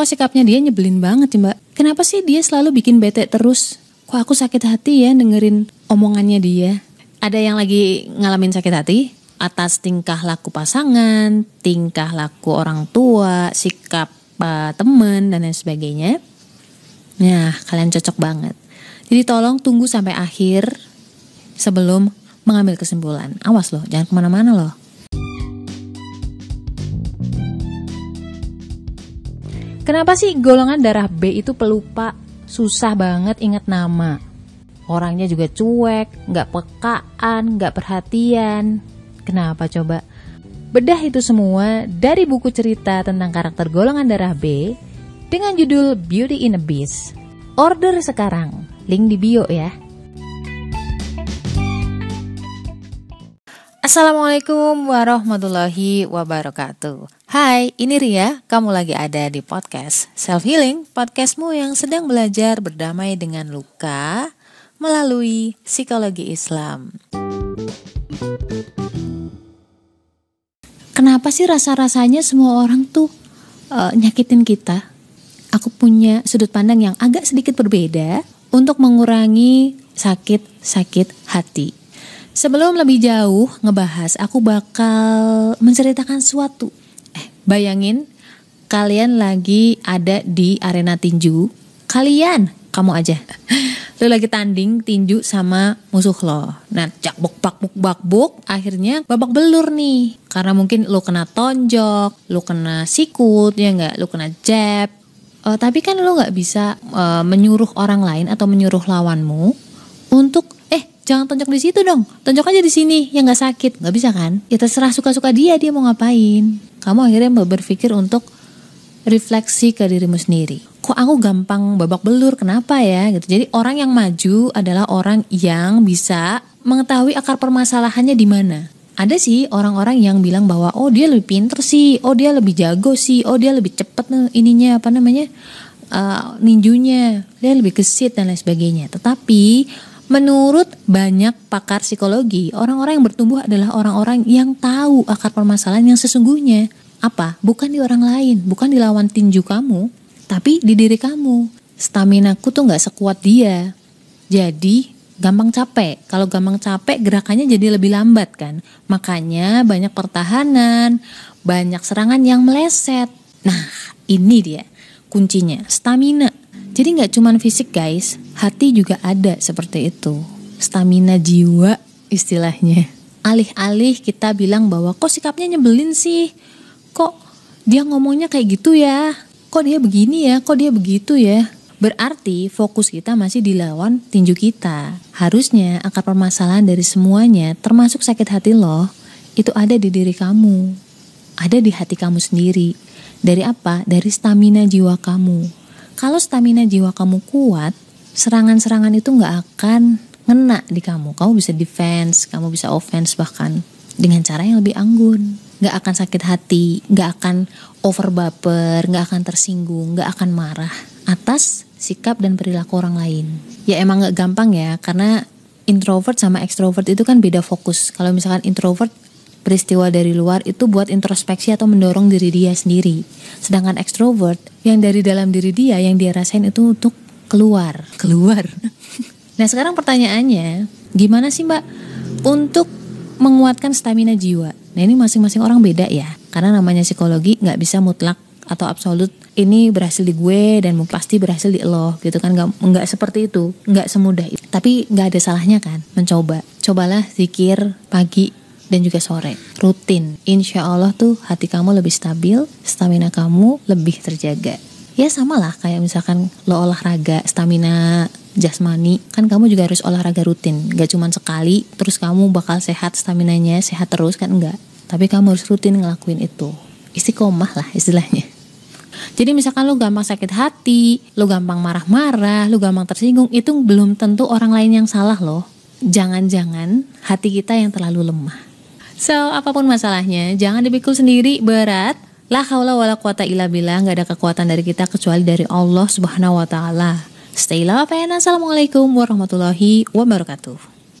Kok sikapnya dia nyebelin banget sih mbak? Kenapa sih dia selalu bikin bete terus? Kok aku sakit hati ya dengerin omongannya dia? Ada yang lagi ngalamin sakit hati? Atas tingkah laku pasangan, tingkah laku orang tua, sikap uh, temen, dan lain sebagainya. Nah, kalian cocok banget. Jadi tolong tunggu sampai akhir sebelum mengambil kesimpulan. Awas loh, jangan ke mana-mana loh. Kenapa sih golongan darah B itu pelupa? Susah banget ingat nama. Orangnya juga cuek, nggak pekaan, nggak perhatian. Kenapa coba? Bedah itu semua dari buku cerita tentang karakter golongan darah B dengan judul Beauty in a Beast. Order sekarang, link di bio ya. Assalamualaikum warahmatullahi wabarakatuh. Hai, ini Ria. Kamu lagi ada di podcast Self Healing, podcastmu yang sedang belajar berdamai dengan luka melalui psikologi Islam. Kenapa sih rasa-rasanya semua orang tuh uh, nyakitin kita? Aku punya sudut pandang yang agak sedikit berbeda untuk mengurangi sakit-sakit hati. Sebelum lebih jauh ngebahas, aku bakal menceritakan sesuatu. Eh, bayangin kalian lagi ada di arena tinju. Kalian, kamu aja. Lo lagi tanding tinju sama musuh lo. Nah, cak buk bak buk bak buk, akhirnya babak belur nih. Karena mungkin lo kena tonjok, lo kena sikut, ya nggak, lo kena jab. Uh, tapi kan lo nggak bisa uh, menyuruh orang lain atau menyuruh lawanmu untuk jangan tonjok di situ dong tonjok aja di sini yang nggak sakit nggak bisa kan ya terserah suka-suka dia dia mau ngapain kamu akhirnya berpikir untuk refleksi ke dirimu sendiri. Kok aku gampang babak belur? Kenapa ya? Gitu. Jadi orang yang maju adalah orang yang bisa mengetahui akar permasalahannya di mana. Ada sih orang-orang yang bilang bahwa oh dia lebih pinter sih. Oh dia lebih jago sih. Oh dia lebih cepet nih ininya apa namanya uh, ninjunya. Dia lebih gesit dan lain sebagainya. Tetapi Menurut banyak pakar psikologi, orang-orang yang bertumbuh adalah orang-orang yang tahu akar permasalahan yang sesungguhnya. Apa? Bukan di orang lain, bukan di lawan tinju kamu, tapi di diri kamu. Stamina ku tuh nggak sekuat dia. Jadi gampang capek. Kalau gampang capek gerakannya jadi lebih lambat kan. Makanya banyak pertahanan, banyak serangan yang meleset. Nah, ini dia kuncinya, stamina. Jadi nggak cuman fisik guys, hati juga ada seperti itu. Stamina jiwa istilahnya. Alih-alih kita bilang bahwa kok sikapnya nyebelin sih, kok dia ngomongnya kayak gitu ya, kok dia begini ya, kok dia begitu ya. Berarti fokus kita masih dilawan tinju kita. Harusnya akar permasalahan dari semuanya, termasuk sakit hati loh, itu ada di diri kamu. Ada di hati kamu sendiri. Dari apa? Dari stamina jiwa kamu kalau stamina jiwa kamu kuat, serangan-serangan itu nggak akan ngena di kamu. Kamu bisa defense, kamu bisa offense bahkan dengan cara yang lebih anggun. Nggak akan sakit hati, nggak akan over baper, nggak akan tersinggung, nggak akan marah atas sikap dan perilaku orang lain. Ya emang nggak gampang ya, karena introvert sama extrovert itu kan beda fokus. Kalau misalkan introvert peristiwa dari luar itu buat introspeksi atau mendorong diri dia sendiri. Sedangkan ekstrovert yang dari dalam diri dia yang dia rasain itu untuk keluar, keluar. nah, sekarang pertanyaannya, gimana sih Mbak untuk menguatkan stamina jiwa? Nah, ini masing-masing orang beda ya. Karena namanya psikologi nggak bisa mutlak atau absolut ini berhasil di gue dan pasti berhasil di lo gitu kan nggak nggak seperti itu nggak semudah itu tapi nggak ada salahnya kan mencoba cobalah zikir pagi dan juga sore. Rutin. Insya Allah tuh hati kamu lebih stabil stamina kamu lebih terjaga. Ya sama lah kayak misalkan lo olahraga stamina jasmani. Kan kamu juga harus olahraga rutin. Gak cuma sekali terus kamu bakal sehat staminanya sehat terus kan enggak? Tapi kamu harus rutin ngelakuin itu. Istiqomah lah istilahnya. Jadi misalkan lo gampang sakit hati, lo gampang marah-marah, lo gampang tersinggung, itu belum tentu orang lain yang salah loh. Jangan-jangan hati kita yang terlalu lemah. So, apa pun masalahnya, jangan dipikul sendiri berat. La haula wala quwata illa billah, nggak ada kekuatan dari kita kecuali dari Allah Subhanahu wa taala. Stay love and assalamualaikum warahmatullahi wabarakatuh.